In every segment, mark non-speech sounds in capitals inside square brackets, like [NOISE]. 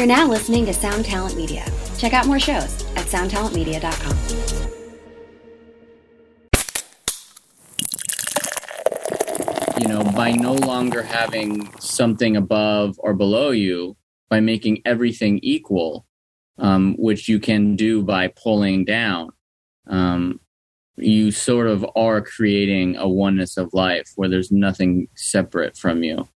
You're now listening to Sound Talent Media. Check out more shows at soundtalentmedia.com. you know, by no longer having something above or below you, by making everything equal, um, which you can do by pulling down, um, you sort of are creating a oneness of life where there's nothing separate from you.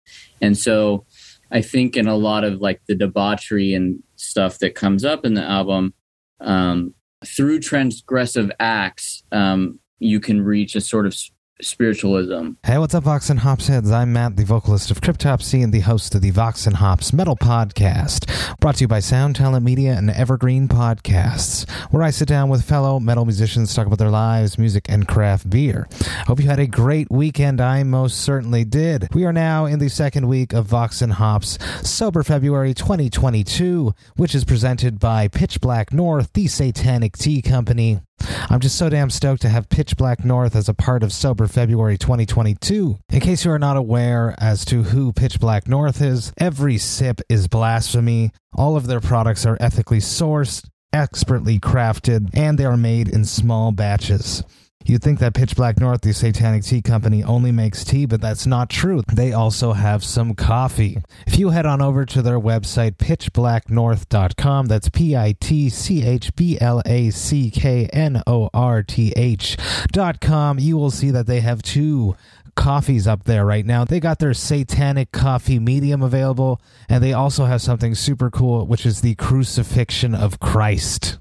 And so I think in a lot of like the debauchery and stuff that comes up in the album, um, through transgressive acts, um, you can reach a sort of spiritualism. Hey, what's up, Vox and Hops heads? I'm Matt, the vocalist of Cryptopsy and the host of the Vox and Hops Metal Podcast, brought to you by Sound Talent Media and Evergreen Podcasts, where I sit down with fellow metal musicians talk about their lives, music, and craft beer. Hope you had a great weekend. I most certainly did. We are now in the second week of Vox and Hops Sober February 2022, which is presented by Pitch Black North, the Satanic Tea Company. I'm just so damn stoked to have Pitch Black North as a part of Sober February 2022. In case you are not aware as to who Pitch Black North is, every sip is blasphemy. All of their products are ethically sourced, expertly crafted, and they are made in small batches. You'd think that Pitch Black North, the Satanic Tea Company, only makes tea, but that's not true. They also have some coffee. If you head on over to their website, pitchblacknorth.com, that's P I T C H B L A C K N O R T H.com, you will see that they have two coffees up there right now. They got their satanic coffee medium available, and they also have something super cool, which is the crucifixion of Christ.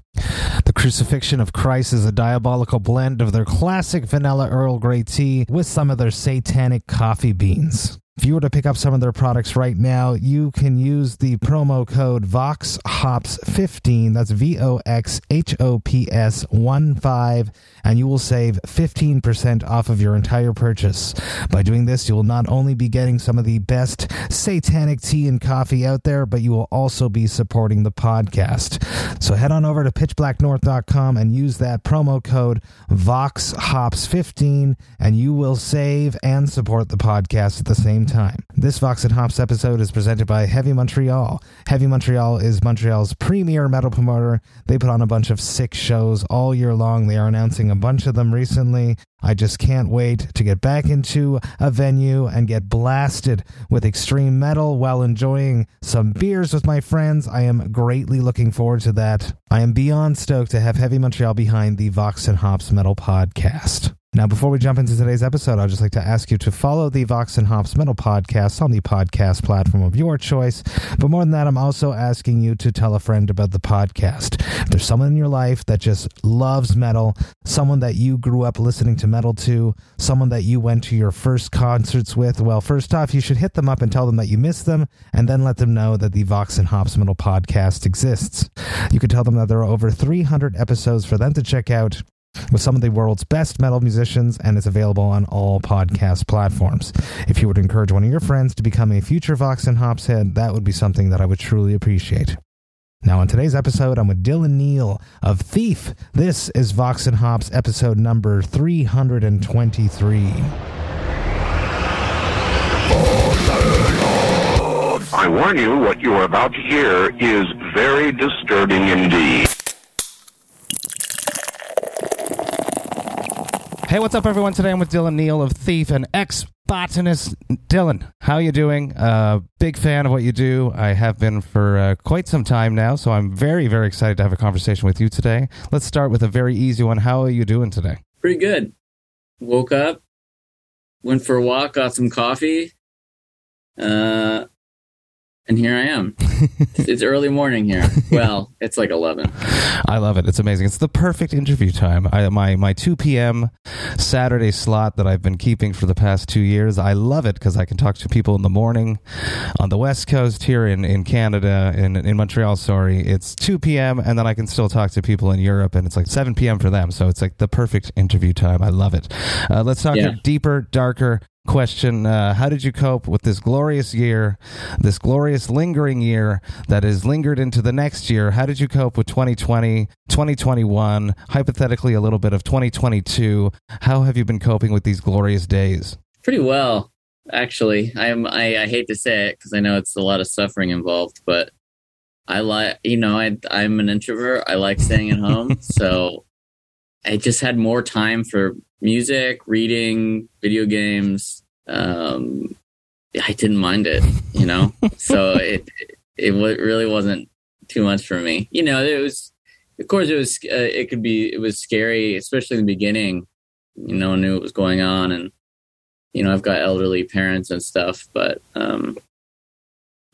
The Crucifixion of Christ is a diabolical blend of their classic vanilla Earl Grey tea with some of their satanic coffee beans. If you were to pick up some of their products right now, you can use the promo code VOXHOPS15, that's V O X H O P S 1 5, and you will save 15% off of your entire purchase. By doing this, you will not only be getting some of the best satanic tea and coffee out there, but you will also be supporting the podcast. So head on over to pitchblacknorth.com and use that promo code VOXHOPS15, and you will save and support the podcast at the same time. This Vox and Hops episode is presented by Heavy Montreal. Heavy Montreal is Montreal's premier metal promoter. They put on a bunch of sick shows all year long. They are announcing a bunch of them recently. I just can't wait to get back into a venue and get blasted with extreme metal while enjoying some beers with my friends. I am greatly looking forward to that. I am beyond stoked to have Heavy Montreal behind the Vox and Hops Metal Podcast. Now, before we jump into today's episode, I'd just like to ask you to follow the Vox and Hops Metal Podcast on the podcast platform of your choice. But more than that, I'm also asking you to tell a friend about the podcast. If there's someone in your life that just loves metal, someone that you grew up listening to metal to, someone that you went to your first concerts with, well, first off, you should hit them up and tell them that you miss them, and then let them know that the Vox and Hops Metal Podcast exists. You could tell them that there are over 300 episodes for them to check out with some of the world's best metal musicians, and it's available on all podcast platforms. If you would encourage one of your friends to become a future Vox and Hops head, that would be something that I would truly appreciate. Now, on today's episode, I'm with Dylan Neal of Thief. This is Vox and Hops episode number 323. I warn you, what you are about to hear is very disturbing indeed. Hey, what's up, everyone? Today I'm with Dylan Neal of Thief and ex botanist. Dylan, how you doing? Uh, big fan of what you do. I have been for uh, quite some time now, so I'm very, very excited to have a conversation with you today. Let's start with a very easy one. How are you doing today? Pretty good. Woke up, went for a walk, got some coffee, uh, and here I am. it's, early morning here. [LAUGHS] Well, it's like 11. I love it. It's amazing. It's the perfect interview time. I, my my 2 p.m. Saturday slot that I've been keeping for the past two years. I love it because I can talk to people in the morning on the West Coast here in, in Canada, in, in Montreal, sorry. It's 2 p.m. and then I can still talk to people in Europe and it's like 7 p.m. for them. So it's like the perfect interview time. I love it. Uh, let's talk Yeah. deeper, darker, question uh, how did you cope with this glorious year this glorious lingering year that is lingered into the next year how did you cope with 2020 2021 hypothetically a little bit of 2022 how have you been coping with these glorious days Pretty well, actually. I'm, I, I hate to say it because I know it's a lot of suffering involved, but I like, you know, I, I'm an introvert. I like staying at home. [LAUGHS] so I just had more time for music, reading, video games. Um, I didn't mind it, you know? [LAUGHS] so it, it, it really wasn't too much for me. You know, it was, of course, it was, uh, it could be, it was scary, especially in the beginning. You know, knew what was going on. And, you know, I've got elderly parents and stuff, but, um,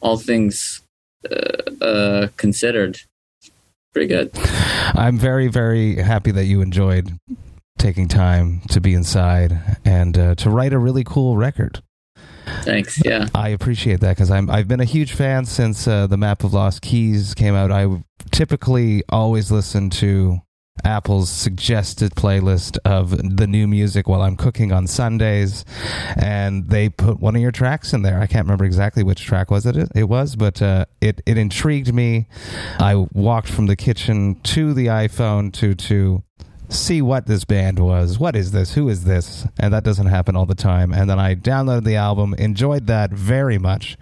all things uh, uh, considered, pretty good. I'm very, very happy that you enjoyed taking time to be inside and uh, to write a really cool record. Thanks. Yeah, I appreciate that because I'm I've been a huge fan since uh, the Map of Lost Keys came out. I typically always listen to Apple's suggested playlist of the new music while I'm cooking on Sundays, and they put one of your tracks in there. I can't remember exactly which track was it. It was, but uh, it it intrigued me. I walked from the kitchen to the iPhone to to see what this band was. What is this? Who is this? And that doesn't happen all the time. And then I downloaded the album, enjoyed that very much.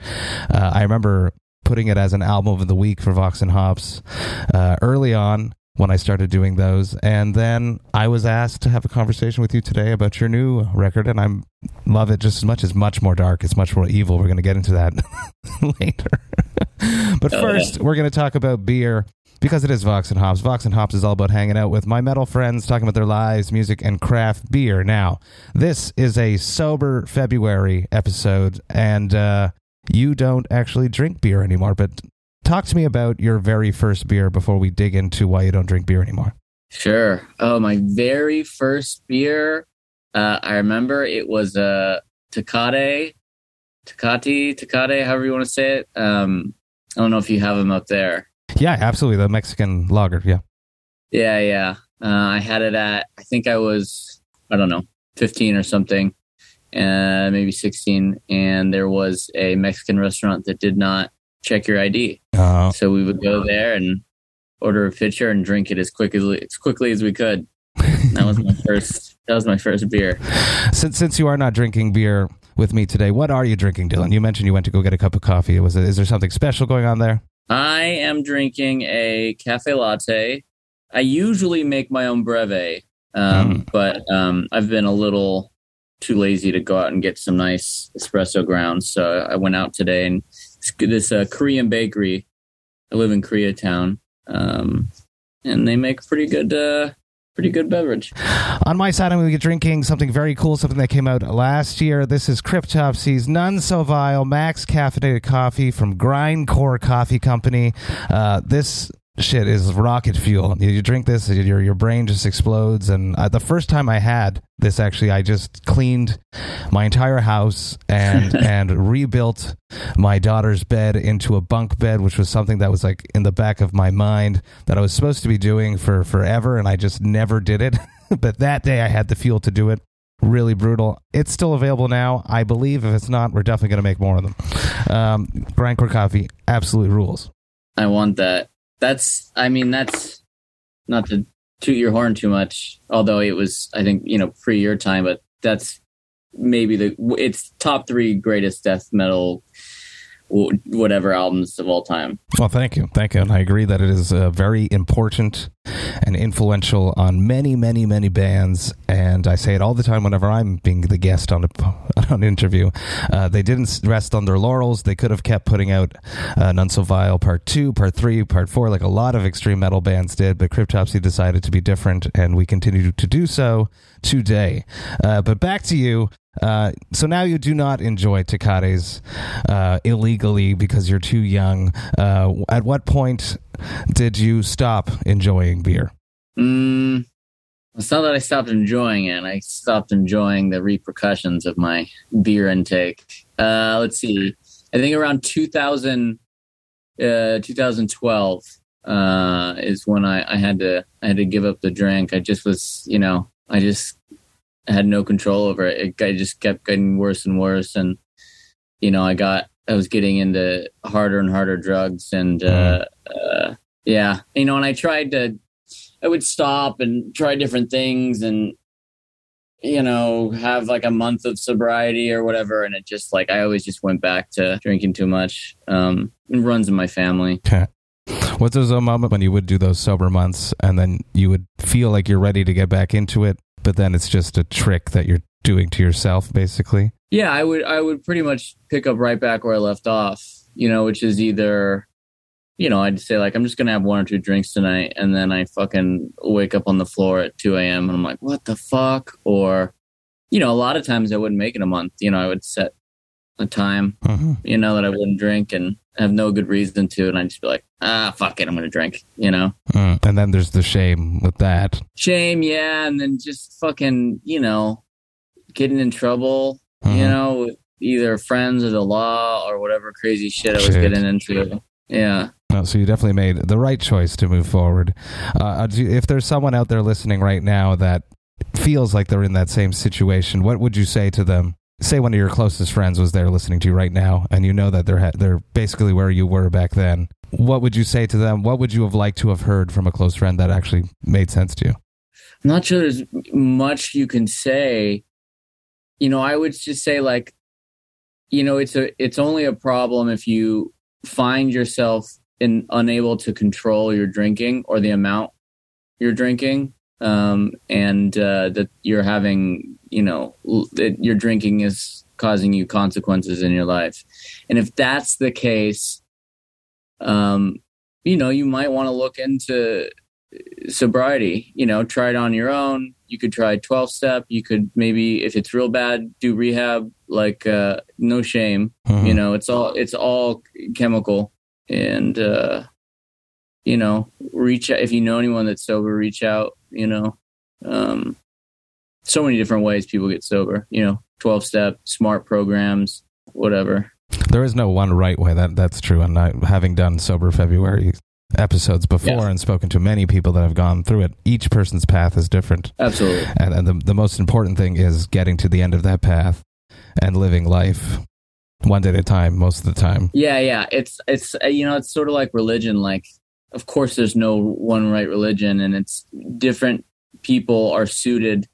Uh, I remember putting it as an album of the week for Vox and Hops uh, early on when I started doing those. And then I was asked to have a conversation with you today about your new record, and I love it just as much as much more dark. It's much more evil. We're going to get into that [LAUGHS] later. [LAUGHS] but oh, first, yeah. we're going to talk about beer because it is Vox and Hops. Vox and Hops is all about hanging out with my metal friends, talking about their lives, music, and craft beer. Now, this is a sober February episode, and uh, you don't actually drink beer anymore, but talk to me about your very first beer before we dig into why you don't drink beer anymore. Sure. Oh, my very first beer. Uh, I remember it was a uh, Tecate, Tecate, Tecate, however you want to say it. Um, I don't know if you have them up there. Yeah, absolutely. The Mexican lager. Yeah. Yeah, yeah. Uh, I had it at, I think I was, I don't know, 15 or something, uh, maybe 16. And there was a Mexican restaurant that did not check your ID. Uh, so we would go there and order a pitcher and drink it as quickly as quickly as we could. that was my [LAUGHS] first. That was my first beer. Since since you are not drinking beer with me today, what are you drinking, Dylan? You mentioned you went to go get a cup of coffee. Was it, is there something special going on there? I am drinking a cafe latte. I usually make my own breve, um, mm. but um, I've been a little too lazy to go out and get some nice espresso grounds. So I went out today and this uh, Korean bakery. I live in Koreatown, um, and they make pretty good, uh, pretty good beverage. On my side, I'm going to be drinking something very cool, something that came out last year. This is Cryptopsy's None So Vile Max Caffeinated Coffee from Grindcore Coffee Company. Uh, this shit is rocket fuel. You, you, drink this, your your brain just explodes. And uh, the first time I had this, actually, I just cleaned my entire house and [LAUGHS] and rebuilt my daughter's bed into a bunk bed, which was something that was like in the back of my mind that I was supposed to be doing for forever, and I just never did it. [LAUGHS] but that day, I had the fuel to do it. Really brutal. It's still available now, I believe. If it's not, we're definitely going to make more of them. Um, Grindcore Coffee, absolute rules. I want that that's I mean that's not to toot your horn too much, although it was I think you know pre your time, but that's maybe the it's top three greatest death metal whatever albums of all time. Well, thank you, thank you, and I agree that it is uh, very important and influential on many, many, many bands. And I say it all the time whenever I'm being the guest on, a, [LAUGHS] on an interview. Uh, they didn't rest on their laurels. They could have kept putting out uh, None So Vile Part 2, Part 3, Part 4, like a lot of extreme metal bands did. But Cryptopsy decided to be different, and we continue to do so today. Uh, but back to you. Uh, so now you do not enjoy Tecates uh, illegally because you're too young. Uh, at what point did you stop enjoying beer? Mm, it's not that I stopped enjoying it. I stopped enjoying the repercussions of my beer intake. Uh, let's see. I think around 2000, uh, 2012 uh, is when I, I had to I had to give up the drink. I just was, you know, I just had no control over it. It, just kept getting worse and worse, and you know, I got I was getting into harder and harder drugs, and uh, uh, yeah, you know, and I tried to, I would stop and try different things, and you know, have like a month of sobriety or whatever, and it just like I always just went back to drinking too much. Um, it runs in my family. What's those a moment when you would do those sober months and then you would feel like you're ready to get back into it, but then it's just a trick that you're doing to yourself, basically? Yeah, I would I would pretty much pick up right back where I left off. You know, which is either you know, I'd say like I'm just gonna have one or two drinks tonight, and then I fucking wake up on the floor at 2 a.m. and I'm like, what the fuck? Or, you know, a lot of times I wouldn't make it a month. You know, I would set a time, Mm-hmm. you know, that I wouldn't drink and have no good reason to, and I'd just be like, ah, fuck it, I'm gonna drink. You know, Mm. And then there's the shame with that. shame, yeah, and then just fucking, you know, getting in trouble. You Mhm. know, with either friends or the law or whatever crazy shit I was Shit. getting into. Yeah. No, so you definitely made the right choice to move forward. Uh, if there's someone out there listening right now that feels like they're in that same situation, what would you say to them? Say one of your closest friends was there listening to you right now, and you know that they're ha- they're basically where you were back then. What would you say to them? What would you have liked to have heard from a close friend that actually made sense to you? I'm not sure there's much you can say. You know, I would just say like, you know, it's a it's only a problem if you find yourself in unable to control your drinking or the amount you're drinking, um, and uh, that you're having, you know, that your drinking is causing you consequences in your life, and if that's the case, um, you know, you might want to look into sobriety you know try it on your own. You could try 12 step. You could maybe if it's real bad do rehab like uh no shame. Mhm. you know it's all it's all chemical. And uh you know reach out if you know anyone that's sober reach out you know um so many different ways people get sober you know 12 step smart programs whatever There is no one right way. That that's true. And I, having done sober February episodes before Yeah. and spoken to many people that have gone through it, each person's path is different. absolutely And, and the, the most important thing is getting to the end of that path and living life one day at a time, most of the time. Yeah, yeah. It's it's uh, you know it's sort of like religion. Like, of course, there's no one right religion, and it's different people are suited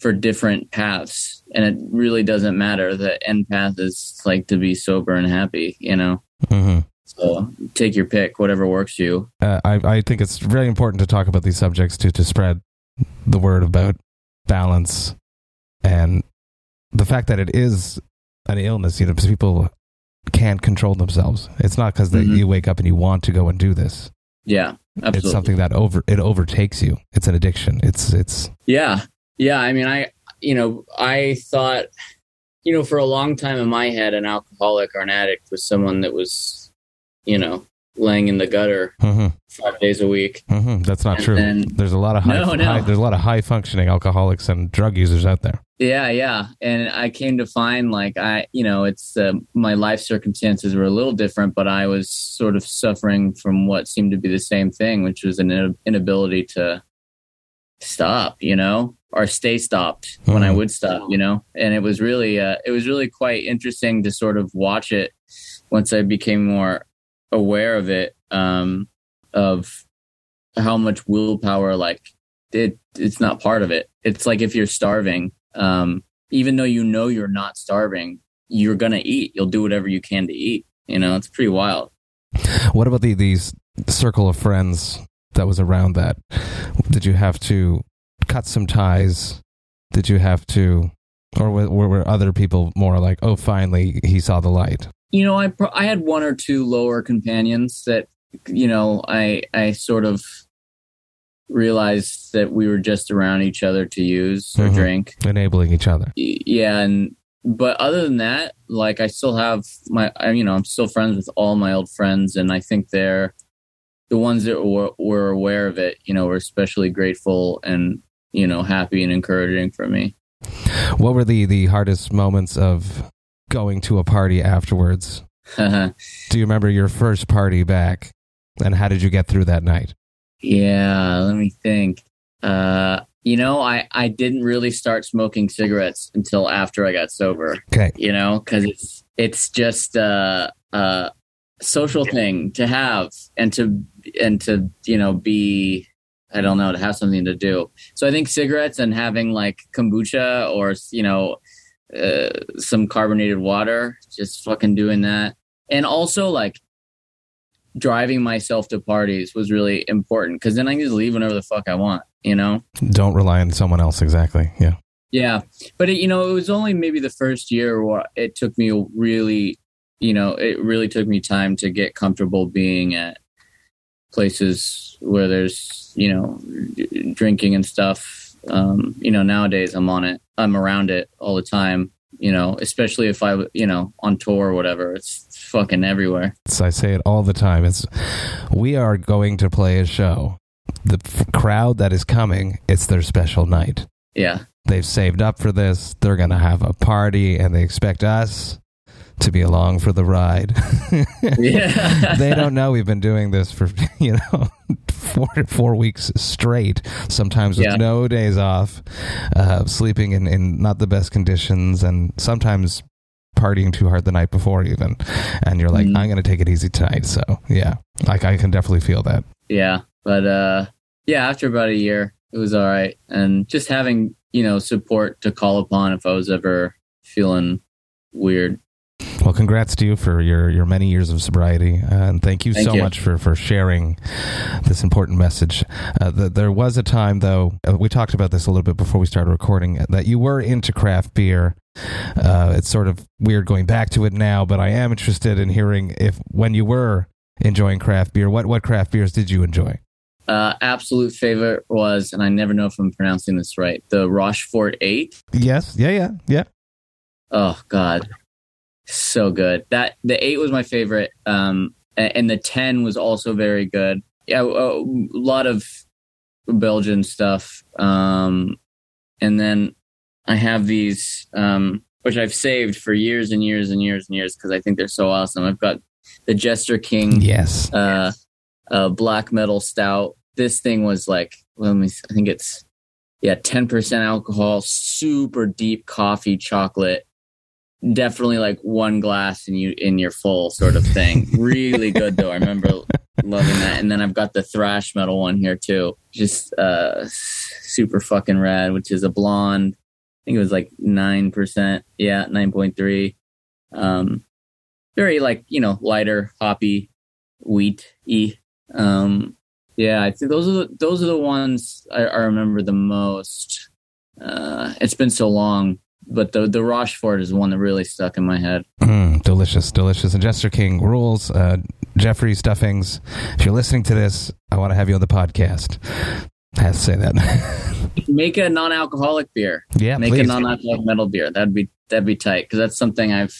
for different paths, and it really doesn't matter. The end path is like to be sober and happy. You know, hmm so take your pick, whatever works for you. Uh, I, I think it's really important to talk about these subjects to, to spread the word about balance and the fact that it is an illness. You know, people can't control themselves. It's not because Mhm. you wake up and you want to go and do this. Yeah, absolutely. It's something that over it overtakes you. It's an addiction. It's it's Yeah. Yeah. I mean, I, you know, I thought, you know, for a long time in my head, an alcoholic or an addict was someone that was, you know, laying in the gutter mhm, five days a week. mhm, that's not And true. then- there's a lot of high, No, no. high there's a lot of high functioning alcoholics and drug users out there. Yeah. Yeah. And I came to find like I, you know, it's, uh, my life circumstances were a little different, but I was sort of suffering from what seemed to be the same thing, which was an inability to stop, you know, or stay stopped when I Mhm. would stop, you know. And it was really, uh, it was really quite interesting to sort of watch it once I became more aware of it, um, of how much willpower, like it, it's not part of it. It's like if you're starving, um, even though you know you're not starving, you're gonna eat. You'll do whatever you can to eat. You know, it's pretty wild. What about the these circle of friends that was around that? Did you have to cut some ties? Did you have to, or were, were other people more like, oh, finally he saw the light? you know, I I had one or two lower companions that you know I I sort of realized that we were just around each other to use or Mhm. drink. Enabling each other. Yeah, and but other than that, like I still have my I, you know I'm still friends with all my old friends, and I think they're the ones that were, were aware of it. You know, were especially grateful and you know happy and encouraging for me. What were the the hardest moments of going to a party afterwards? [LAUGHS] Do you remember your first party back? And how did you get through that night? Yeah, let me think. Uh, you know, I I didn't really start smoking cigarettes until after I got sober. Okay. You know, because it's it's just a, a social thing to have and to and to you know be I don't know to have something to do. So I think cigarettes and having like kombucha or you know uh, some carbonated water, just fucking doing that, and also like driving myself to parties was really important because then I can just leave whenever the fuck I want, you know? Don't rely on someone else. Exactly. Yeah. Yeah. But, it, you know, it was only maybe the first year where it took me really, you know, it really took me time to get comfortable being at places where there's, you know, drinking and stuff. Um, you know, nowadays I'm on it, I'm around it all the time, you know, especially if I, you know, on tour or whatever. It's fucking everywhere. So I say it all the time. It's we are going to play a show. The f- crowd that is coming, it's their special night. Yeah. They've saved up for this. They're going to have a party and they expect us to be along for the ride. [LAUGHS] Yeah. [LAUGHS] they don't know we've been doing this for, [LAUGHS] you know, four four weeks straight, sometimes with Yeah. no days off, uh, sleeping in, in not the best conditions, and sometimes partying too hard the night before even. And you're like, Mhm. I'm going to take it easy tonight. So, yeah, like I can definitely feel that. Yeah. But uh yeah, after about a year, it was all right. And just having, you know, support to call upon if I was ever feeling weird. Well, congrats to you for your, your many years of sobriety, uh, and thank you Thank so you. much for, for sharing this important message. Uh, th- there was a time, though, uh, we talked about this a little bit before we started recording, uh, that you were into craft beer. Uh, it's sort of weird going back to it now, but I am interested in hearing if when you were enjoying craft beer, what what craft beers did you enjoy? Uh absolute favorite was, and I never know if I'm pronouncing this right, the Rochefort eight. Yes, yeah, yeah, yeah. Oh God. So good. That the eight was my favorite. Um and the ten was also very good. Yeah, a, a lot of Belgian stuff. Um and then I have these um which I've saved for years and years and years and years because I think they're so awesome. I've got the Jester King Yes. uh, uh, black metal stout. This thing was like, let me, I think it's, yeah, 10% alcohol, super deep coffee chocolate. Definitely like one glass and you in your full sort of thing. [LAUGHS] really good though. I remember loving that. And then I've got the thrash metal one here too. Just uh super fucking rad, which is a blonde. I think it was like nine percent. Yeah, nine point three. Um very like, you know, lighter, hoppy, wheat y. Um yeah, I think those are the those are the ones I, I remember the most. Uh it's been so long. But the the Rochefort is one that really stuck in my head. Mm, delicious, delicious. And Jester King rules. Uh, Jeffrey Stuffings, if you're listening to this, I want to have you on the podcast. I have to say that. [LAUGHS] Make a non-alcoholic beer. yeah, make please. a non-alcoholic metal beer. That'd be that'd be tight because that's something I've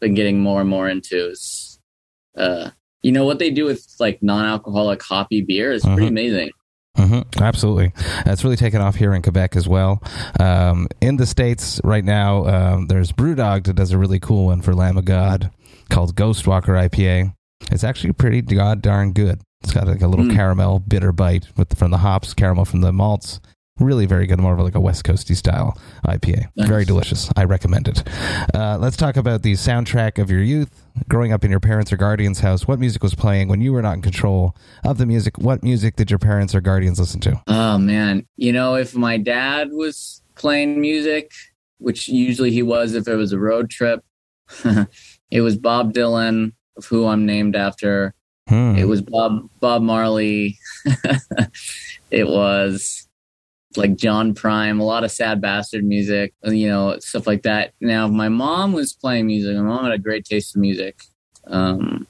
been getting more and more into. Is uh, you know what they do with like non-alcoholic hoppy beer is pretty Mhm. amazing. Hmm absolutely. It's really taken off here in Quebec as well. Um, in the States right now, um, there's Brewdog that does a really cool one for Lamb of God called Ghost Walker IPA. It's actually pretty god darn good. It's got like a little Mm. caramel bitter bite with from the hops, caramel from the malts. Really very good, more of like a West Coasty style IPA. Nice. Very delicious. I recommend it. Uh, let's talk about the soundtrack of your youth. Growing up in your parents' or guardians' house, what music was playing when you were not in control of the music? What music did your parents or guardians listen to? Oh man, you know if my dad was playing music, which usually he was if it was a road trip, [LAUGHS] it was Bob Dylan, of who I'm named after. Hmm. It was Bob Bob Marley. [LAUGHS] it was like John Prine, a lot of sad bastard music, you know, stuff like that. Now, my mom was playing music. My mom had a great taste in music. Um,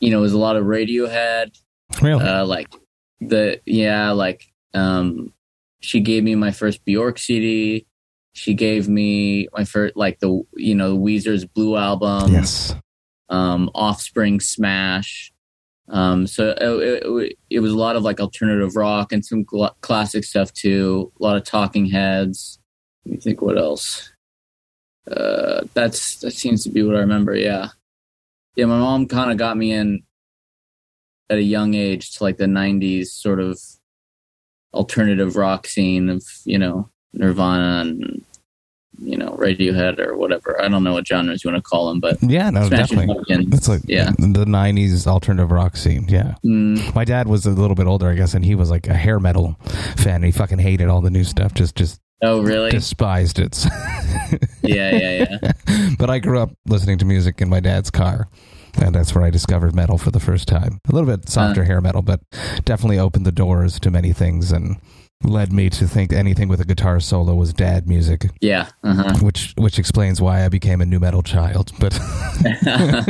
you know, it was a lot of Radiohead, really? uh, like the yeah, like um, she gave me my first Bjork CD. She gave me my first like the you know Weezer's Blue album yes. um, Offspring Smash. Um, so it, it, it was a lot of like alternative rock and some cl- classic stuff too. A lot of Talking Heads. Let me think what else. Uh, that's that seems to be what I remember. Yeah, yeah. My mom kind of got me in at a young age to like the '90s sort of alternative rock scene of you know Nirvana and you know Radiohead or whatever. I don't know what genres you want to call them, but Yeah, no, Smashing definitely. Pumpkins. It's like Yeah. the '90s alternative rock scene. Yeah, Mm, my dad was a little bit older, I guess, and he was like a hair metal fan. He fucking hated all the new stuff. Just, just oh, really? despised it. yeah, yeah, yeah. [LAUGHS] but I grew up listening to music in my dad's car. and that's where I discovered metal for the first time. A little bit softer Uh. hair metal, but definitely opened the doors to many things and led me to think anything with a guitar solo was dad music, Yeah. Uh-huh. which which explains why I became a nu metal child. But [LAUGHS] yeah,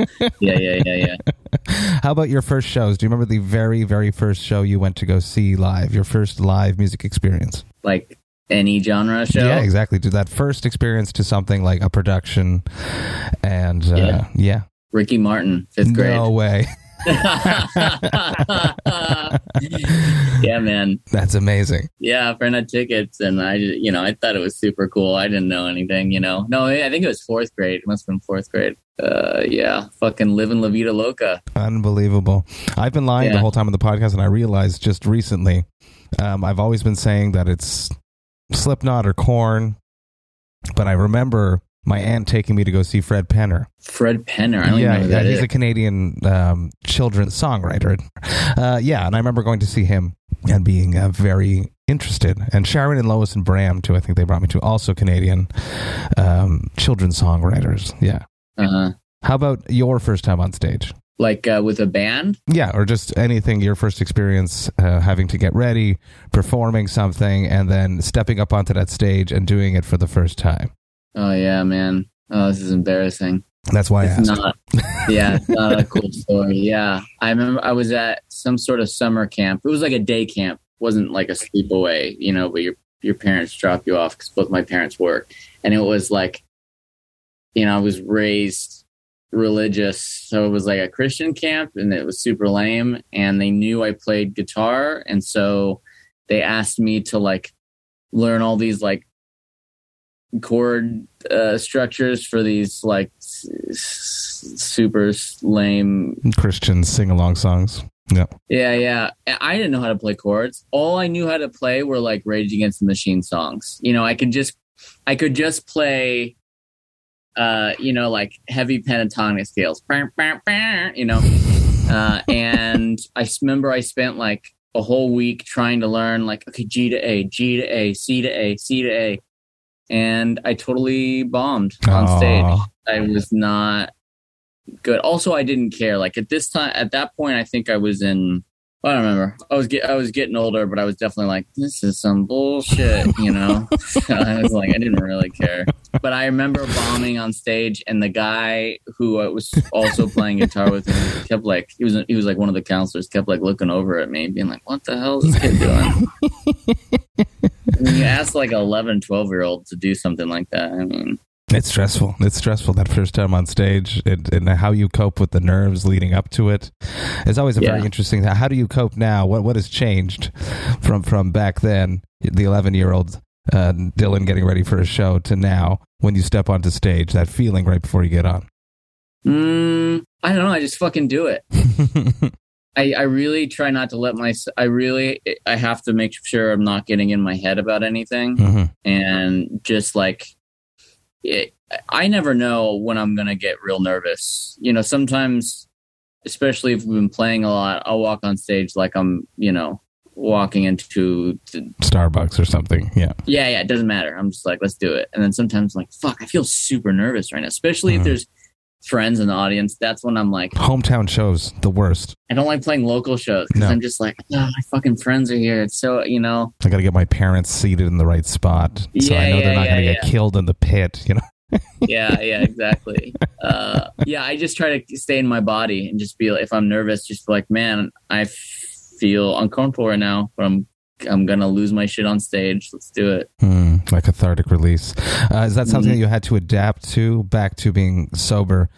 yeah, yeah, yeah. [LAUGHS] how about your first shows? Do you remember the very very first show you went to go see live? Your first live music experience? Like any genre show. Yeah, exactly. To that first experience to something like a production, and uh, yeah, Yeah. Ricky Martin, fifth grade. no way. [LAUGHS] [LAUGHS] yeah, man. That's amazing. Yeah, friend had tickets, and I, you know, I thought it was super cool. I didn't know anything, you know. No, I think it was fourth grade. It must have been fourth grade. Uh, yeah, fucking living La Vida Loca. Unbelievable. I've been lying the whole time on the podcast, and I realized just recently, um, I've always been saying that it's Slipknot or Korn, but I remember my aunt taking me to go see Fred Penner. Fred Penner. I don't yeah, even know who yeah, that he's is. a Canadian um, children's songwriter. Uh, yeah, and I remember going to see him and being uh, very interested. And Sharon and Lois and Bram too. I think they brought me to also Canadian um, children's songwriters. Yeah. uh-huh. How about your first time on stage? Like uh, with a band. Yeah, or just anything, your first experience uh, having to get ready, performing something, and then stepping up onto that stage and doing it for the first time. Oh yeah, man. Oh, this is embarrassing. That's why I It's asked. not. Yeah, it's not a cool story. Yeah, I remember I was at some sort of summer camp. It was like a day camp. It wasn't like a sleepaway, you know. But your your parents drop you off because both my parents work, and it was like, you know, I was raised religious, so it was like a Christian camp, and it was super lame. And they knew I played guitar, and so they asked me to like learn all these like chord uh, structures for these like s- super lame. Christian sing along songs. Yeah. Yeah, yeah. I didn't know how to play chords. All I knew how to play were like Rage Against the Machine songs. You know, I could just, I could just play, uh, you know, like heavy pentatonic scales. You know, [LAUGHS] uh, and I remember I spent like a whole week trying to learn like okay G to A, G to A, C to A, C to A, and I totally bombed on Aw. stage. I was not good. Also, I didn't care. Like at this time, at that point, I think I was in. I don't remember. I was get, I was getting older, but I was definitely like, this is some bullshit, you know. [LAUGHS] [LAUGHS] I was like, I didn't really care. But I remember bombing on stage, and the guy who I was also playing guitar with me kept like he was he was like one of the counselors kept like looking over at me, being like, "What the hell is this kid doing?" when you ask like an 11, 12 year old to do something like that, I mean, It's stressful. It's stressful that first time on stage and, and how you cope with the nerves leading up to it. It's always a very Yeah. interesting. How do you cope now? What what has changed from from back then, the 11 year old uh, Dylan getting ready for a show to now when you step onto stage? That feeling right before you get on. mm, I don't know. I just fucking do it. [LAUGHS] I, I really try not to let my I really I have to make sure I'm not getting in my head about anything Mhm. and just like it, I never know when I'm gonna get real nervous. You know, sometimes, especially if we've been playing a lot, I'll walk on stage like I'm you know walking into the, Starbucks or something. Yeah. yeah yeah it doesn't matter. I'm just like let's do it. And then sometimes I'm like fuck I feel super nervous right now, especially Mhm. if there's friends in the audience. That's when I'm like Hometown shows, the worst. I don't like playing local shows because No. I'm just like, oh, my fucking friends are here. It's so, you know, I got to get my parents seated in the right spot so I Yeah, know they're yeah, not going to yeah, get killed in the pit. You know. [LAUGHS] yeah, yeah, exactly. uh, yeah, I just try to stay in my body and just be like, if I'm nervous, just be like, man, I feel uncomfortable right now, but I'm, I'm gonna lose my shit on stage. Let's do it. Hmm, like cathartic release. Uh, is that something Mhm. that you had to adapt to back to being sober?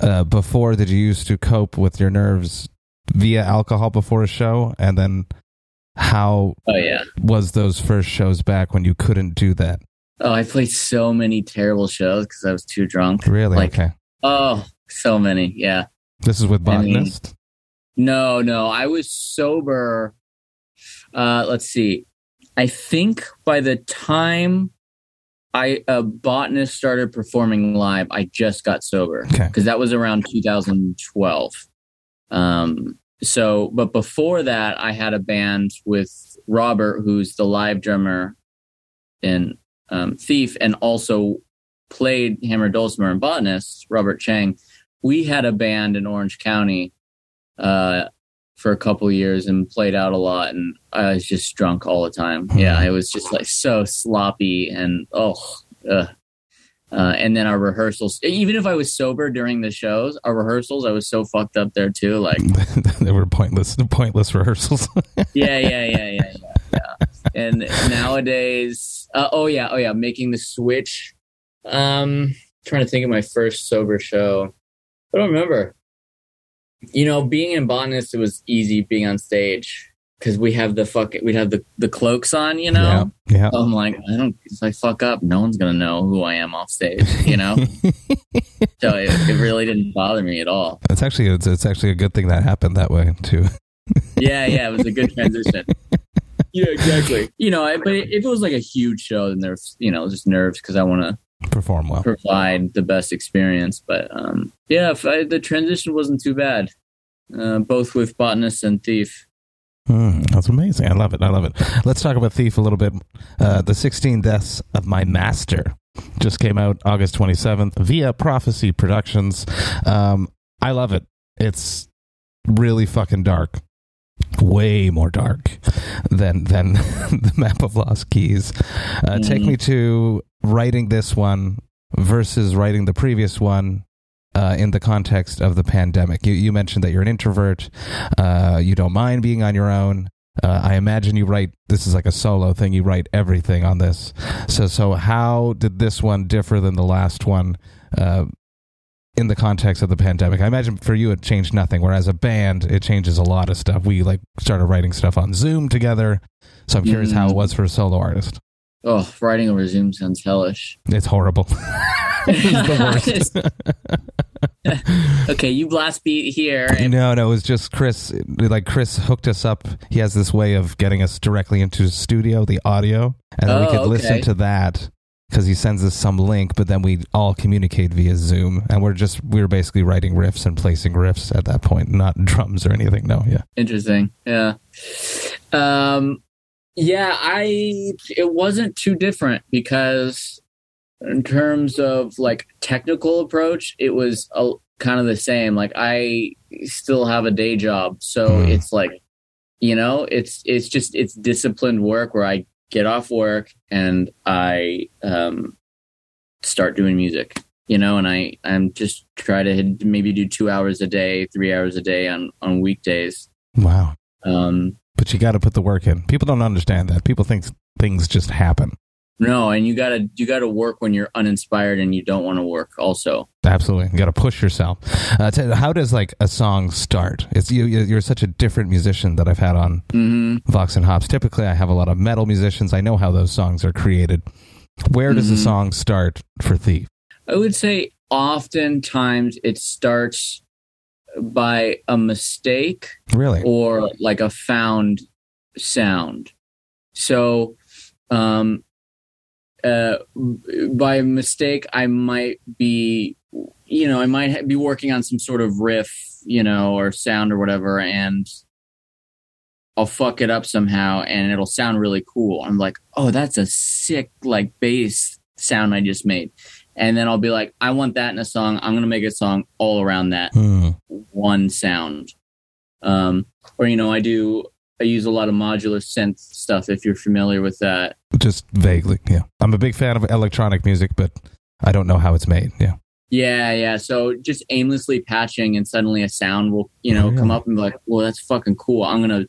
Uh, before, did you used to cope with your nerves via alcohol before a show? And then how Oh yeah. was those first shows back when you couldn't do that? Oh, I played so many terrible shows because I was too drunk. Really? Like- okay. Oh, so many. Yeah. This is with I mean- Botanist? No, no. I was sober. Uh, let's see. I think by the time I uh, botanist started performing live, I just got sober okay. because that was around 2012. Um, so, but before that, I had a band with Robert, who's the live drummer in um, Thief, and also played Hammer Dulcimer and Botanist, Robert Chang. we had a band in Orange County uh, for a couple years and played out a lot, and I was just drunk all the time. Yeah, it was just like so sloppy and oh. Ugh. Uh, and then our rehearsals, even if I was sober during the shows, our rehearsals, I was so fucked up there too. Like, [LAUGHS] they were pointless, pointless rehearsals. [LAUGHS] yeah, yeah, yeah, yeah, yeah, yeah. And nowadays, uh, oh yeah, oh yeah, making the switch. Um, trying to think of my first sober show. I don't remember. You know, being in botanist, it was easy being on stage because we have the fuck we'd have the, the cloaks on, you know. Yeah, yeah. I'm like, I don't. If I fuck up, no one's gonna know who I am off stage, you know. [LAUGHS] so it, it, really didn't bother me at all. It's actually it's, it's actually a good thing that happened that way too. [LAUGHS] yeah, yeah, it was a good transition. yeah, exactly. You know, but if it was like a huge show, then there's you know just nerves because I want to perform well, provide the best experience. But um, yeah, I, the transition wasn't too bad, uh, both with botanist and thief. Mm, that's amazing. I love it. I love it. Let's talk about Thief a little bit. Uh, the 16 Deaths of My Master just came out August 27th via Prophecy Productions. Um, I love it. It's really fucking dark. Way more dark than than [LAUGHS] the Map of Lost Keys. Uh, mm. Take me to writing this one versus writing the previous one uh, in the context of the pandemic. You, you mentioned that you're an introvert. Uh, you don't mind being on your own. Uh, I imagine you write. This is like a solo thing. You write everything on this. So, so how did this one differ than the last one uh, in the context of the pandemic? I imagine for you it changed nothing. Whereas a band, it changes a lot of stuff. We like started writing stuff on Zoom together. So I'm curious mm. how it was for a solo artist. Oh, writing over Zoom sounds hellish. It's horrible. [LAUGHS] it's the worst. [LAUGHS] [LAUGHS] okay, you blast beat here. And- no, no, it was just Chris. Like Chris hooked us up. He has this way of getting us directly into the studio, the audio, and oh, we could okay. listen to that because he sends us some link. But then we all communicate via Zoom, and we're just we are basically writing riffs and placing riffs at that point, not drums or anything. No, yeah, interesting. Yeah. Um, yeah, I it wasn't too different because in terms of like technical approach, it was a, kind of the same. Like I still have a day job, so mm. it's like you know, it's it's just it's disciplined work where I get off work and I um start doing music. You know, and I I'm just try to maybe do two hours a day, three hours a day on on weekdays. Wow. Um, but you got to put the work in. People don't understand that. People think things just happen. No, and you gotta you gotta work when you're uninspired and you don't want to work. Also, absolutely, you gotta push yourself. Uh, how does like a song start? It's you. You're such a different musician that I've had on mm-hmm. Vox and Hops. Typically, I have a lot of metal musicians. I know how those songs are created. Where does mm-hmm. a song start for Thief? I would say oftentimes it starts by a mistake really? or like a found sound. So um uh by mistake i might be you know i might be working on some sort of riff you know or sound or whatever and i'll fuck it up somehow and it'll sound really cool. I'm like oh that's a sick like bass sound i just made and then I'll be like, I want that in a song. I'm gonna make a song all around that mm. one sound. Um, or you know, I do. I use a lot of modular synth stuff. If you're familiar with that, just vaguely, yeah. I'm a big fan of electronic music, but I don't know how it's made. Yeah. Yeah, yeah. So just aimlessly patching, and suddenly a sound will, you know, oh, yeah. come up and be like, "Well, that's fucking cool. I'm gonna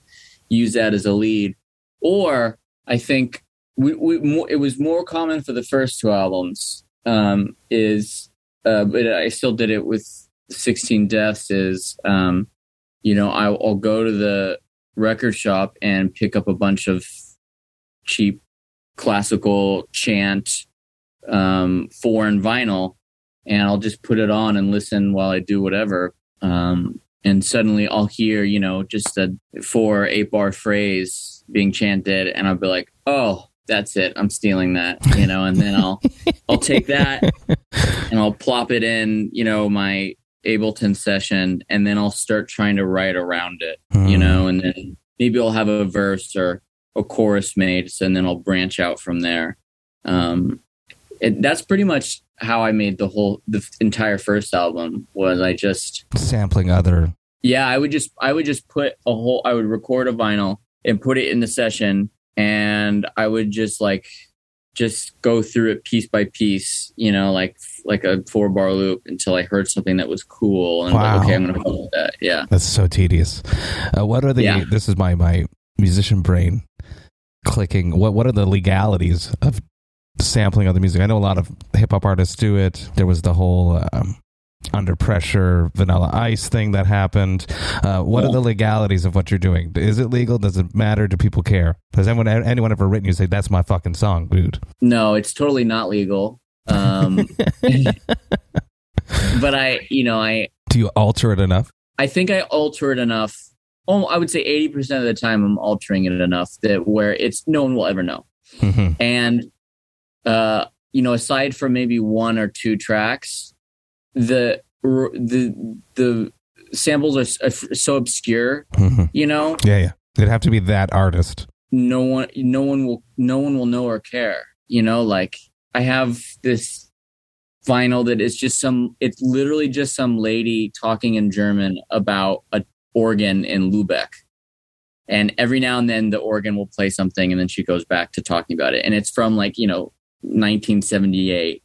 use that as a lead." Or I think we, we it was more common for the first two albums um, is, uh, but I still did it with 16 Deaths. Is um, you know I'll, I'll go to the record shop and pick up a bunch of cheap classical chant um, foreign vinyl, and I'll just put it on and listen while I do whatever. Um, and suddenly I'll hear, you know, just a four, eight bar phrase being chanted, and I'll be like, oh, that's it. I'm stealing that, you know, and then I'll I'll take that and I'll plop it in, you know, my Ableton session and then I'll start trying to write around it, mm. you know, and then maybe I'll have a verse or a chorus made, so, and then I'll branch out from there. Um, it, that's pretty much how I made the whole the entire first album was I just Sampling other. yeah I would just I would just put a whole I would record a vinyl and put it in the session and I would just like just go through it piece by piece you know like like a four bar loop until I heard something that was cool and I'm Wow. like okay I'm gonna go with that yeah That's so tedious. Uh, what are the? Yeah. This is my my musician brain clicking. What what are the legalities of sampling other music? I know a lot of hip hop artists do it. There was the whole. Um, under pressure vanilla ice thing that happened uh, what are the legalities of what you're doing is it legal does it matter do people care has anyone anyone ever written you say that's my fucking song dude No, it's totally not legal. Um, [LAUGHS] but I, you know, I, do you alter it enough I think I alter it enough. Oh, I would say eighty percent of the time I'm altering it enough that where it's no one will ever know. Mhm. And, uh, you know, aside from maybe one or two tracks, the the the samples are are so obscure. Mhm. You know, yeah yeah. It'd have to be that artist. No one no one will no one will know or care you know? Like i have this vinyl that is just some it's literally just some lady talking in german about a organ in Lübeck and every now and then the organ will play something and then she goes back to talking about it. And it's from like you know 1978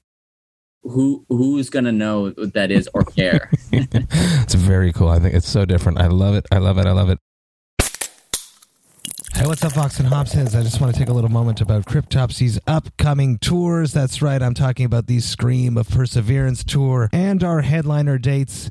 who who's gonna know what that is or care [LAUGHS] it's very cool. I think it's so different. I love it. I love it. I love it. Hey, what's up, Vox and Hopsheads? I just want to take a little moment about Cryptopsy's upcoming tours. That's right, I'm talking about the Scream of Perseverance tour and our headliner dates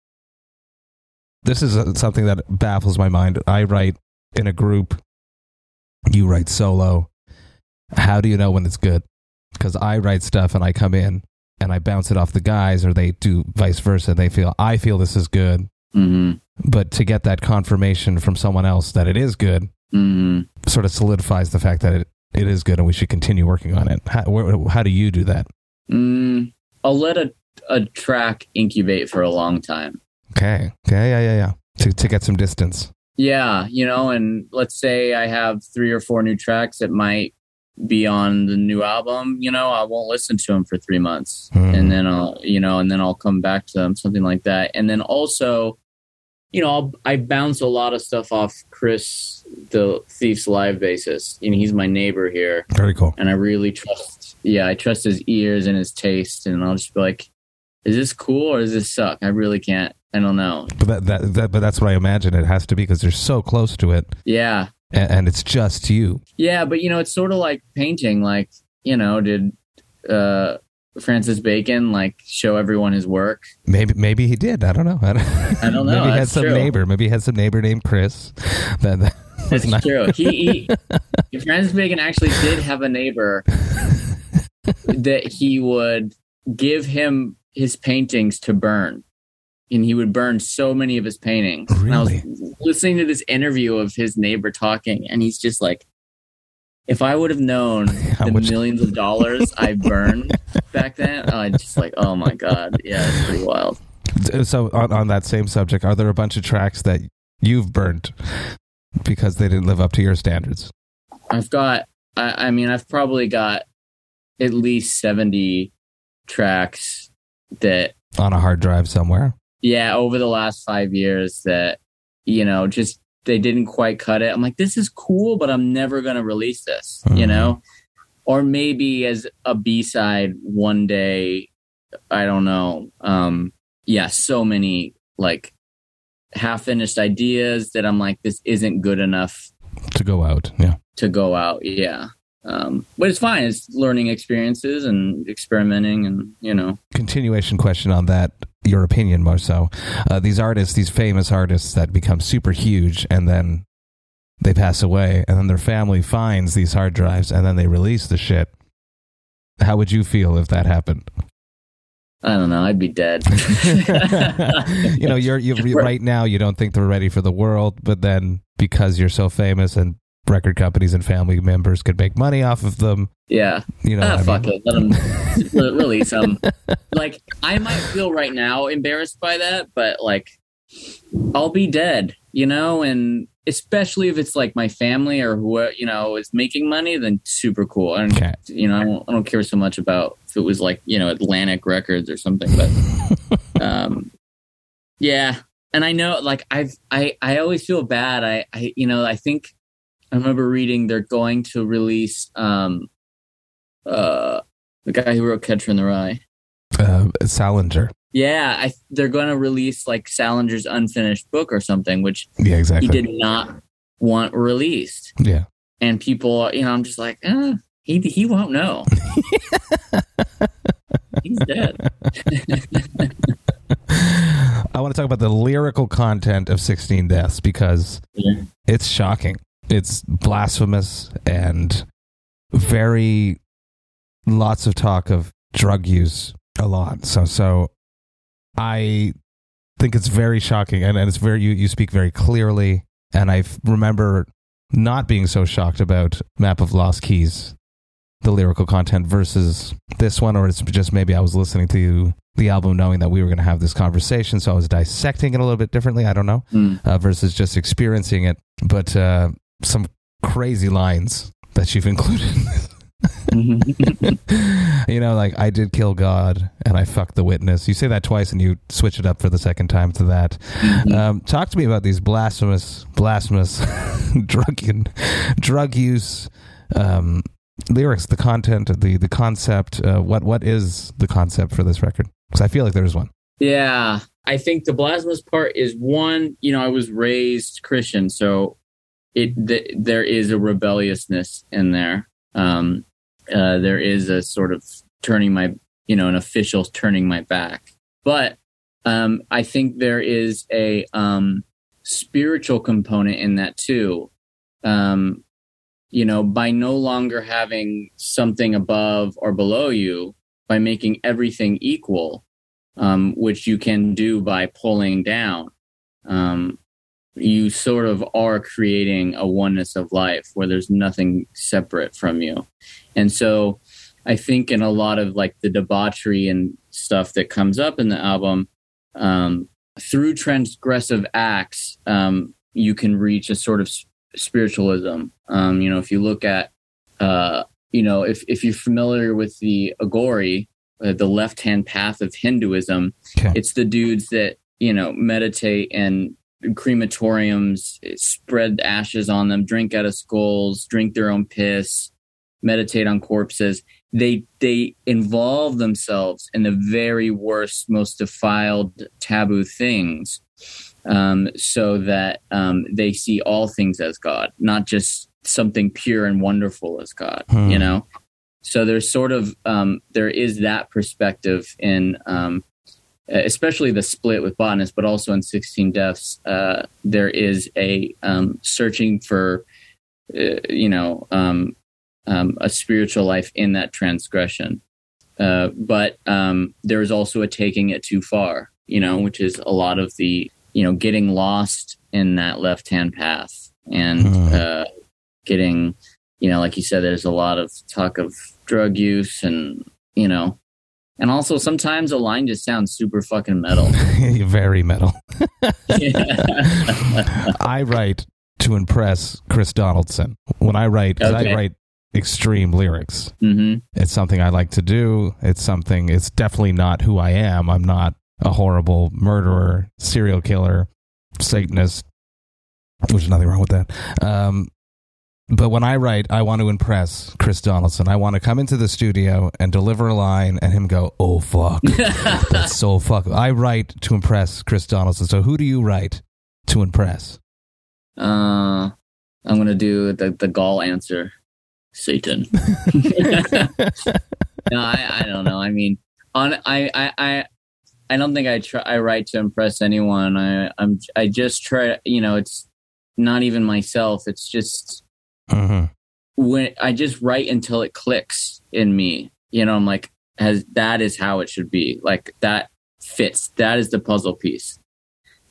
This is something that baffles my mind. I write in a group, you write solo. How do you know when it's good? Because I write stuff and I come in and I bounce it off the guys, or they do vice versa. They feel, I feel this is good. hmm But to get that confirmation from someone else that it is good hmm sort of solidifies the fact that it, it is good and we should continue working on it. How, where, how do you do that? Mm, I'll let a, a track incubate for a long time. Okay. Okay. Yeah. Yeah. Yeah. To, to get some distance. Yeah, you know, and let's say I have three or four new tracks that might be on the new album. You know, I won't listen to them for three months, Hmm. and then I'll, you know, and then I'll come back to them, something like that. And then also, you know, I'll, I bounce a lot of stuff off Chris, the Thief's live bassist. You know, he's my neighbor here, Very cool. and I really trust. Yeah, I trust his ears and his taste, and I'll just be like, "Is this cool or does this suck?" I really can't. I don't know. But that, that, that but that's what I imagine it has to be because they're so close to it Yeah, and, and it's just you. Yeah, but you know, it's sort of like painting. Like, you know, did uh, Francis Bacon like show everyone his work? Maybe maybe he did. I don't know. I [LAUGHS] don't, I don't know. maybe he had some true. neighbor. Maybe he had some neighbor named Chris. That, that [LAUGHS] That's not- true. He, he [LAUGHS] Francis Bacon actually did have a neighbor that he would give him his paintings to burn. And he would burn so many of his paintings. And I was Really? listening to this interview of his neighbor talking, and he's just like, if I would have known [LAUGHS] How the much- millions of dollars I [LAUGHS] burned back then, oh, I just like, oh my god, yeah, it's pretty wild. So on, on that same subject, are there a bunch of tracks that you've burned because they didn't live up to your standards? I've got, I, I mean, I've probably got at least seventy tracks that, On a hard drive somewhere. yeah, over the last five years that, you know, just they didn't quite cut it. I'm like, this is cool, but I'm never gonna release this, you Mhm. know, or maybe as a B side one day. I don't know. Um, yeah, so many like half finished ideas that I'm like, this isn't good enough to go out. Yeah. to go out. Yeah. Um, but it's fine. It's learning experiences and experimenting and, you know, Continuation question on that. Your opinion, more so. Uh, these artists, these famous artists that become super huge, and then they pass away, and then their family finds these hard drives, and then they release the shit. How would you feel if that happened? I don't know. I'd be dead. [LAUGHS] [LAUGHS] you know, you're you're right now. You don't think they're ready for the world, but then because you're so famous and record companies and family members could make money off of them, yeah. you know, ah, fuck mean- it. Let them [LAUGHS] release them. Like, I might feel right now embarrassed by that, but like, I'll be dead, you know, and especially if it's like my family or who, you know, is making money, then super cool. And, Okay. you know, I don't, I don't care so much about if it was like, you know, Atlantic Records or something, but, [LAUGHS] um, yeah. And I know, like, I've, I, I always feel bad. I, I, you know, I think I remember reading they're going to release, um, uh, the guy who wrote Catcher in the Rye. uh, Salinger. Yeah, I, they're going to release like Salinger's unfinished book or something, which Yeah, exactly. he did not want released. Yeah. And people, you know, I'm just like, eh, he he won't know. [LAUGHS] He's dead. [LAUGHS] I want to talk about the lyrical content of 16 Deaths because Yeah. it's shocking. It's blasphemous and very lots of talk of drug use a lot. So so I think it's very shocking and, and it's very you, you speak very clearly and I f- remember not being so shocked about Map of Lost Keys the lyrical content versus this one or it's just maybe I was listening to the album knowing that we were going to have this conversation so I was dissecting it a little bit differently I don't know Hmm. uh, versus just experiencing it. But uh, some crazy lines that you've included. [LAUGHS] you know, like I did kill God and I fucked the witness. You say that twice and you switch it up for the second time to that. Um, talk to me about these blasphemous, blasphemous [LAUGHS] drug drug use um, lyrics, the content, the the concept. Uh, what what is the concept for this record? Because I feel like there's one. Yeah, I think the blasphemous part is one. You know, I was raised Christian, so it th- there is a rebelliousness in there. Um, uh, there is a sort of turning my, you know, an official turning my back. But um, I think there is a um, spiritual component in that too. Um, you know, by no longer having something above or below you, by making everything equal, um, which you can do by pulling down. Um, you sort of are creating a oneness of life where there's nothing separate from you. And so I think in a lot of like the debauchery and stuff that comes up in the album, um, through transgressive acts, um, you can reach a sort of s- spiritualism. Um, you know, if you look at, uh, you know, if, if you're familiar with the Aghori, uh, the left hand path of Hinduism, Okay. it's the dudes that, you know, meditate and crematoriums, spread ashes on them, drink out of skulls, drink their own piss, meditate on corpses. They they involve themselves in the very worst, most defiled, taboo things, um, so that um, they see all things as God, not just something pure and wonderful as God. Hmm. You know, so there's sort of um, there is that perspective in um, especially the split with botanist, but also in 16 deaths, uh, there is a um, searching for, uh, you know, um, um, a spiritual life in that transgression. Uh, but um, there is also a taking it too far, you know, which is a lot of the, you know, getting lost in that left hand path and Hmm. uh, getting, you know, like you said, there's a lot of talk of drug use and, you know, and also sometimes a line just sounds super fucking metal. [LAUGHS] Very metal. [LAUGHS] I write to impress Chris Donaldson. When I write, 'cause I write extreme lyrics. hmm It's something I like to do. It's something. It's definitely not who I am. I'm not a horrible murderer, serial killer, Satanist. Which is nothing wrong with that. Um, but when I write, I want to impress Chris Donaldson. I want to come into the studio and deliver a line, and him go, "Oh fuck, [LAUGHS] that's so fuck." I write to impress Chris Donaldson. So who do you write to impress? Uh, I'm gonna do the the gall answer. Satan. [LAUGHS] no, I, I don't know. I mean, on I I I, I don't think I try I write to impress anyone. I I'm I just try. You know, it's not even myself. It's just Mhm. when I just write until it clicks in me. You know, I'm like, has that is how it should be. Like that fits. That is the puzzle piece.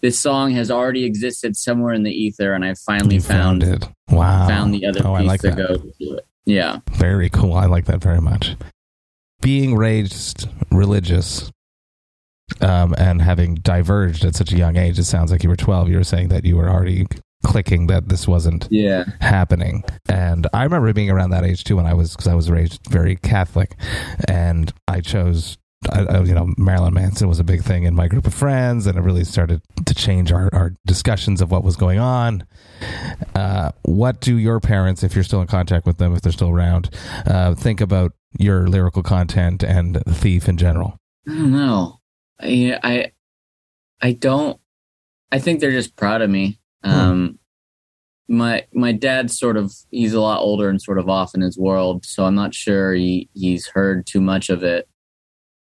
This song has already existed somewhere in the ether, and I finally You found found it. Wow. found the other Oh, I piece like to that. go to it. Yeah. Very cool. I like that very much. Being raised religious um, and having diverged at such a young age, it sounds like you were 12. You were saying that you were already clicking that this wasn't Yeah. happening. And I remember being around that age too when I was, because I was raised very Catholic and I chose. I, I, you know, Marilyn Manson was a big thing in my group of friends, and it really started to change our, our discussions of what was going on. Uh, what do your parents, if you're still in contact with them, if they're still around, uh, think about your lyrical content and Thief in general? I don't know. I I I don't. I think they're just proud of me. Um, my my dad's sort of he's a lot older and sort of off in his world, so I'm not sure he he's heard too much of it.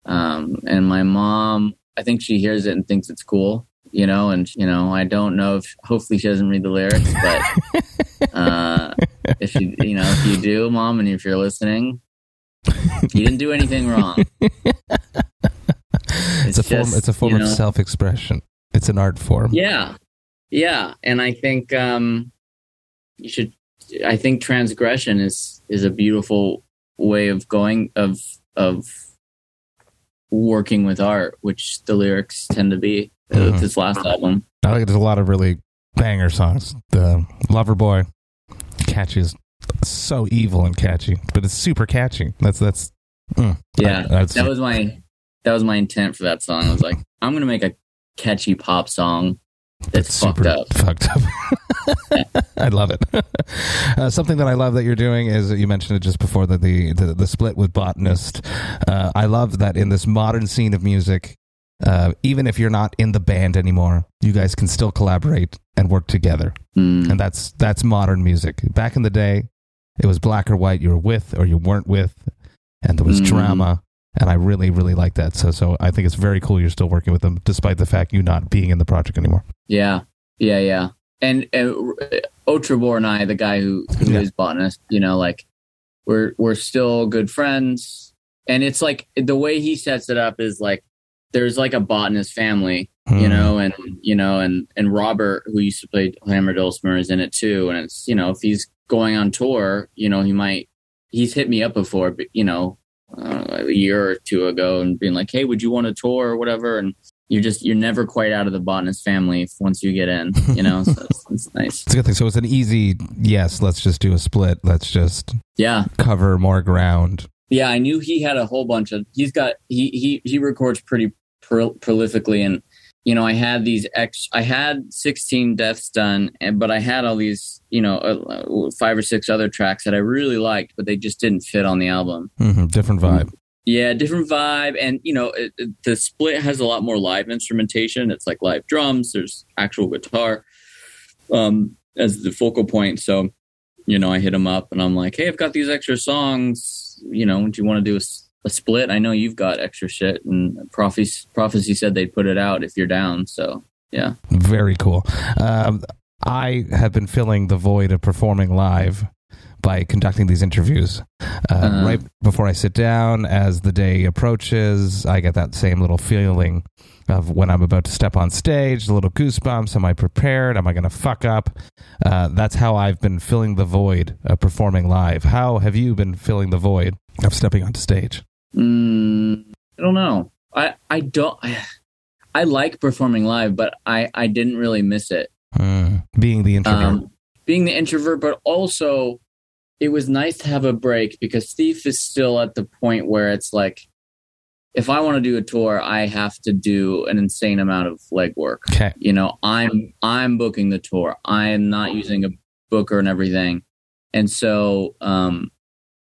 Um, and my mom, I think she hears it and thinks it's cool, you know. And you know, I don't know if hopefully she doesn't read the lyrics, but [LAUGHS] uh, if you you know if you do, mom, and if you're listening, you didn't do anything wrong. [LAUGHS] It's, a form. It's a form you of self-expression. It's an art form. Yeah. Yeah. And I think um you should I think transgression is is a beautiful way of going of of working with art, which the lyrics tend to be Mhm. with this last album. I think there's a lot of really banger songs. The Lover Boy, catchy is so evil and catchy, but it's super catchy. That's that's. mm. Yeah. That's- That was my that was my intent for that song. I was like, I'm gonna make a catchy pop song that's fucked super up. Fucked up. [LAUGHS] I love it. [LAUGHS] uh, something that I love that you're doing is you mentioned it just before that the, the the split with botanist. Uh, I love that in this modern scene of music, uh, even if you're not in the band anymore, you guys can still collaborate and work together, Mm. and that's that's modern music. Back in the day, it was black or white. You were with or you weren't with, and there was Mhm. drama. And I really, really like that. So, so I think it's very cool you're still working with them, despite the fact you not being in the project anymore. Yeah, yeah, yeah. And uh, Otrebor and I, the guy who who is Yeah. botanist, you know, like we're we're still good friends. And it's like the way he sets it up is like there's like a botanist family, you Mhm. know, and you know, and and Robert, who used to play Hammer Dulcimer, is in it too. And it's you know, if he's going on tour, you know, he might he's hit me up before, but you know, uh, a year or two ago, and being like, hey, would you want a tour or whatever? And you're just you're never quite out of the botanist family once you get in, you know. so it's, [LAUGHS] it's nice. It's a good thing. So it's an easy yes. Let's just do a split. Let's just Yeah, cover more ground. yeah. I knew he had a whole bunch of. He's got he he he records pretty pro- prolifically, and you know I had these ex. I had 16 deaths done, and but I had all these you know uh, five or six other tracks that I really liked, but they just didn't fit on the album. hmm Different vibe. Yeah, different vibe, and you know it, it- the split has a lot more live instrumentation. It's like live drums. There's actual guitar um, as the focal point. So, you know, I hit him up and I'm like, "Hey, I've got these extra songs. You know, do you want to do a, a split? I know you've got extra shit." And prophecy prophecy said they'd put it out if you're down. So, yeah, Very cool. Um, I have been filling the void of performing live by conducting these interviews. Uh, Uh-huh. Right before I sit down, as the day approaches, I get that same little feeling of when I'm about to step on stage, the little goosebumps. Am I prepared? Am I going to fuck up? Uh, that's how I've been filling the void of performing live. How have you been filling the void of stepping onto stage? Mm, I don't know. I I don't. I, I like performing live, but I I didn't really miss it. Mm, being the introvert. um, being the introvert, but also it was nice to have a break because Thief is still at the point where it's like, if I want to do a tour, I have to do an insane amount of legwork. okay. You know, I'm I'm booking the tour. I am not using a booker and everything. And so um,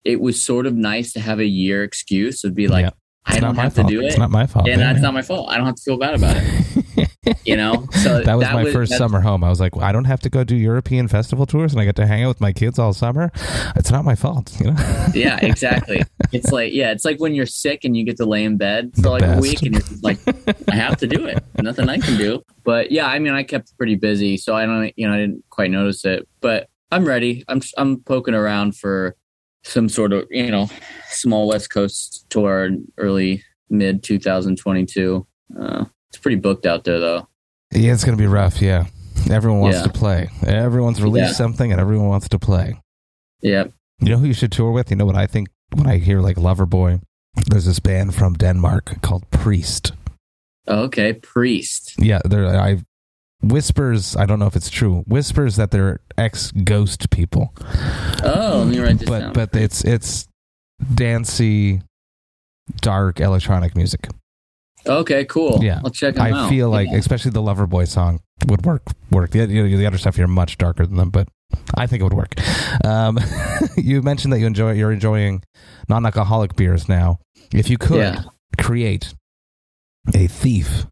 it was sort of nice to have a year excuse to be like, Yeah. I don't have fault. to do it. It's not my fault. and Yeah, that's not my fault. I don't have to feel bad about it. [LAUGHS] you know? So that was my first summer home. I was like, I don't have to go do European festival tours, and I get to hang out with my kids all summer. It's not my fault, you know. [LAUGHS] Yeah, exactly. [LAUGHS] it's like yeah, it's like when you're sick and you get to lay in bed for The like best. a week and you're like, I have to do it. Nothing I can do. But yeah, I mean, I kept pretty busy, so I don't, you know, I didn't quite notice it. But I'm ready. I'm I'm poking around for some sort of you know small West Coast tour in early mid 2022. Uh, it's pretty booked out there though. Yeah, it's gonna be rough. Yeah, everyone wants Yeah. to play. Everyone's released Yeah. something, and everyone wants to play. Yep. You know who you should tour with? You know what I think when I hear like Loverboy? There's this band from Denmark called Priest. Okay, Priest. Yeah. I whispers. I don't know if it's true. Whispers that they're ex ghost people. Oh, let me write this but down. but it's it's dancey, dark electronic music. okay, cool. Yeah. I'll check them I out. feel like, Yeah. especially the lover boy song would work. Work. The, you know, the other stuff here much darker than them, but I think it would work. Um, [LAUGHS] you mentioned that you enjoy you're enjoying non-alcoholic beers now. If you could Yeah. create a thief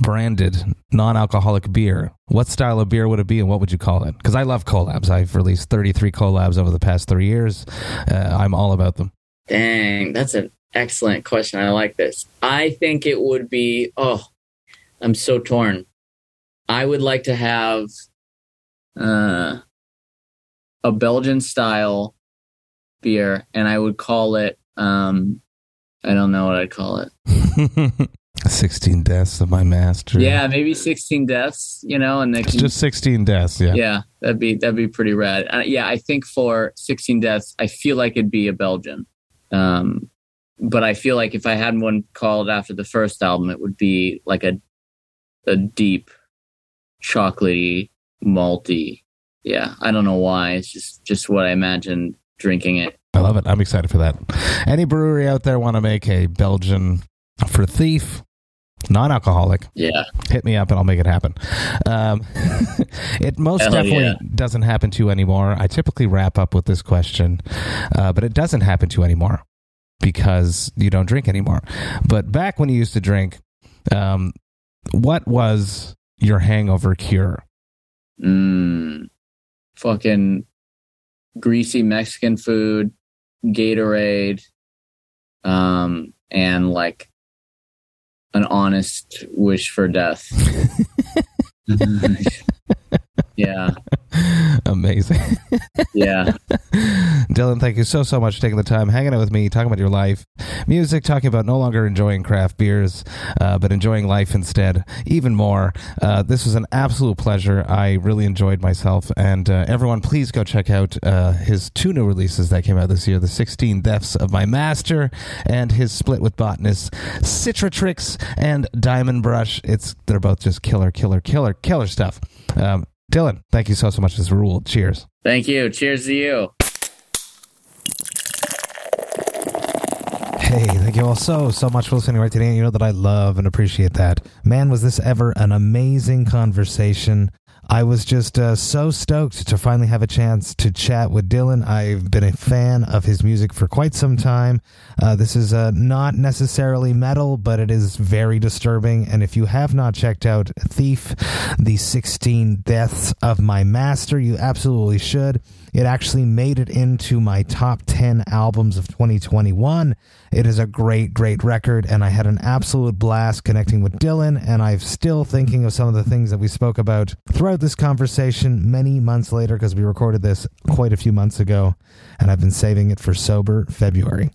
branded non-alcoholic beer, what style of beer would it be, and what would you call it? Because I love collabs. I've released 33 collabs over the past three years. Uh, I'm all about them. Dang, that's an excellent question. I like this. I think it would be, oh, I'm so torn. I would like to have uh, a Belgian style beer, and I would call it, um, I don't know what I'd call it. [LAUGHS] 16 deaths of my master. Yeah, maybe 16 deaths, you know, and they can just 16 deaths. Yeah. yeah, that'd be that'd be pretty rad. Uh, yeah, I think for 16 deaths, I feel like it'd be a Belgian. Um, but I feel like if I had one called after the first album, it would be like a a deep, chocolatey, malty. Yeah, I don't know why. It's just just what I imagined drinking it. I love it. I'm excited for that. Any brewery out there want to make a Belgian for thief, non-alcoholic? Yeah, Hit me up and I'll make it happen. Um, [LAUGHS] it most Hell definitely yeah. doesn't happen to you anymore. I typically wrap up with this question, uh, but it doesn't happen to you anymore because you don't drink anymore. But back when you used to drink, um, what was your hangover cure? mm, fucking greasy Mexican food, Gatorade, um, and like an honest wish for death. [LAUGHS] [LAUGHS] yeah, [LAUGHS] Amazing. yeah. [LAUGHS] Dylan, thank you so, so much for taking the time, hanging out with me, talking about your life, music, talking about no longer enjoying craft beers, uh, but enjoying life instead, even more. Uh, this was an absolute pleasure. I really enjoyed myself. And uh, everyone, please go check out uh, his two new releases that came out this year The 16 Deaths of My Master and his split with botanist Citratrix and Diamond Brush. It's They're both just killer, killer, killer, killer stuff. Um, Dylan, thank you so, so much. This rule. Cheers. Thank you. Cheers to you. Hey, thank you all so, so much for listening right today. You know that I love and appreciate that. Man, was this ever an amazing conversation. I was just uh, so stoked to finally have a chance to chat with Dylan. I've been a fan of his music for quite some time. Uh, this is uh, not necessarily metal, but it is very disturbing. And if you have not checked out Thief, the 16 Deaths of My Master, you absolutely should. It actually made it into my top 10 albums of 2021. It is a great, great record, and I had an absolute blast connecting with Dylan, and I'm still thinking of some of the things that we spoke about throughout this conversation many months later because we recorded this quite a few months ago, and I've been saving it for sober February.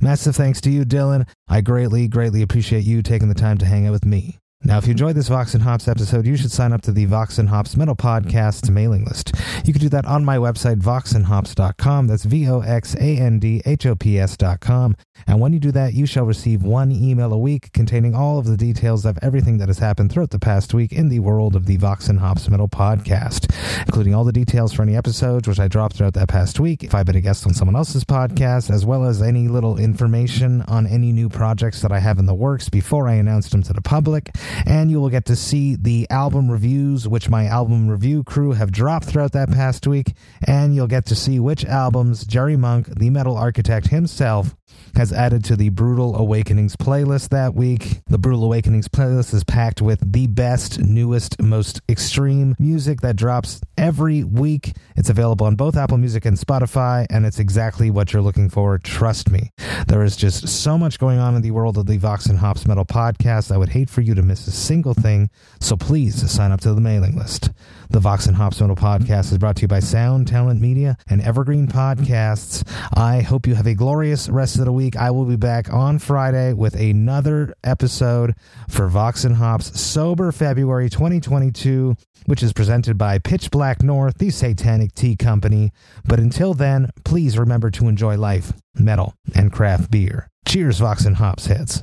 Massive thanks to you, Dylan. I greatly, greatly appreciate you taking the time to hang out with me. Now, if you enjoyed this Vox and Hops episode, you should sign up to the Vox and Hops Metal Podcast mailing list. You can do that on my website, voxandhops.com. That's V O X A N D H O P S.com. And when you do that, you shall receive one email a week containing all of the details of everything that has happened throughout the past week in the world of the Vox and Hops Metal Podcast, including all the details for any episodes which I dropped throughout that past week, if I've been a guest on someone else's podcast, as well as any little information on any new projects that I have in the works before I announce them to the public. And you will get to see the album reviews, which my album review crew have dropped throughout that past week, and you'll get to see which albums Jerry Monk, the metal architect himself, has added to the Brutal Awakenings playlist that week. The Brutal Awakenings playlist is packed with the best, newest, most extreme music that drops every week. It's available on both Apple Music and Spotify, and it's exactly what you're looking for. Trust me. There is just so much going on in the world of the Vox and Hops Metal podcast. I would hate for you to miss a single thing, so please sign up to the mailing list. The Vox and Hops Metal podcast is brought to you by Sound Talent Media and Evergreen Podcasts. I hope you have a glorious rest of the week. I will be back on Friday with another episode for Vox and Hops Sober February 2022, which is presented by Pitch Black North, the Satanic Tea Company. But until then, please remember to enjoy life, metal, and craft beer. Cheers, Vox and Hops heads.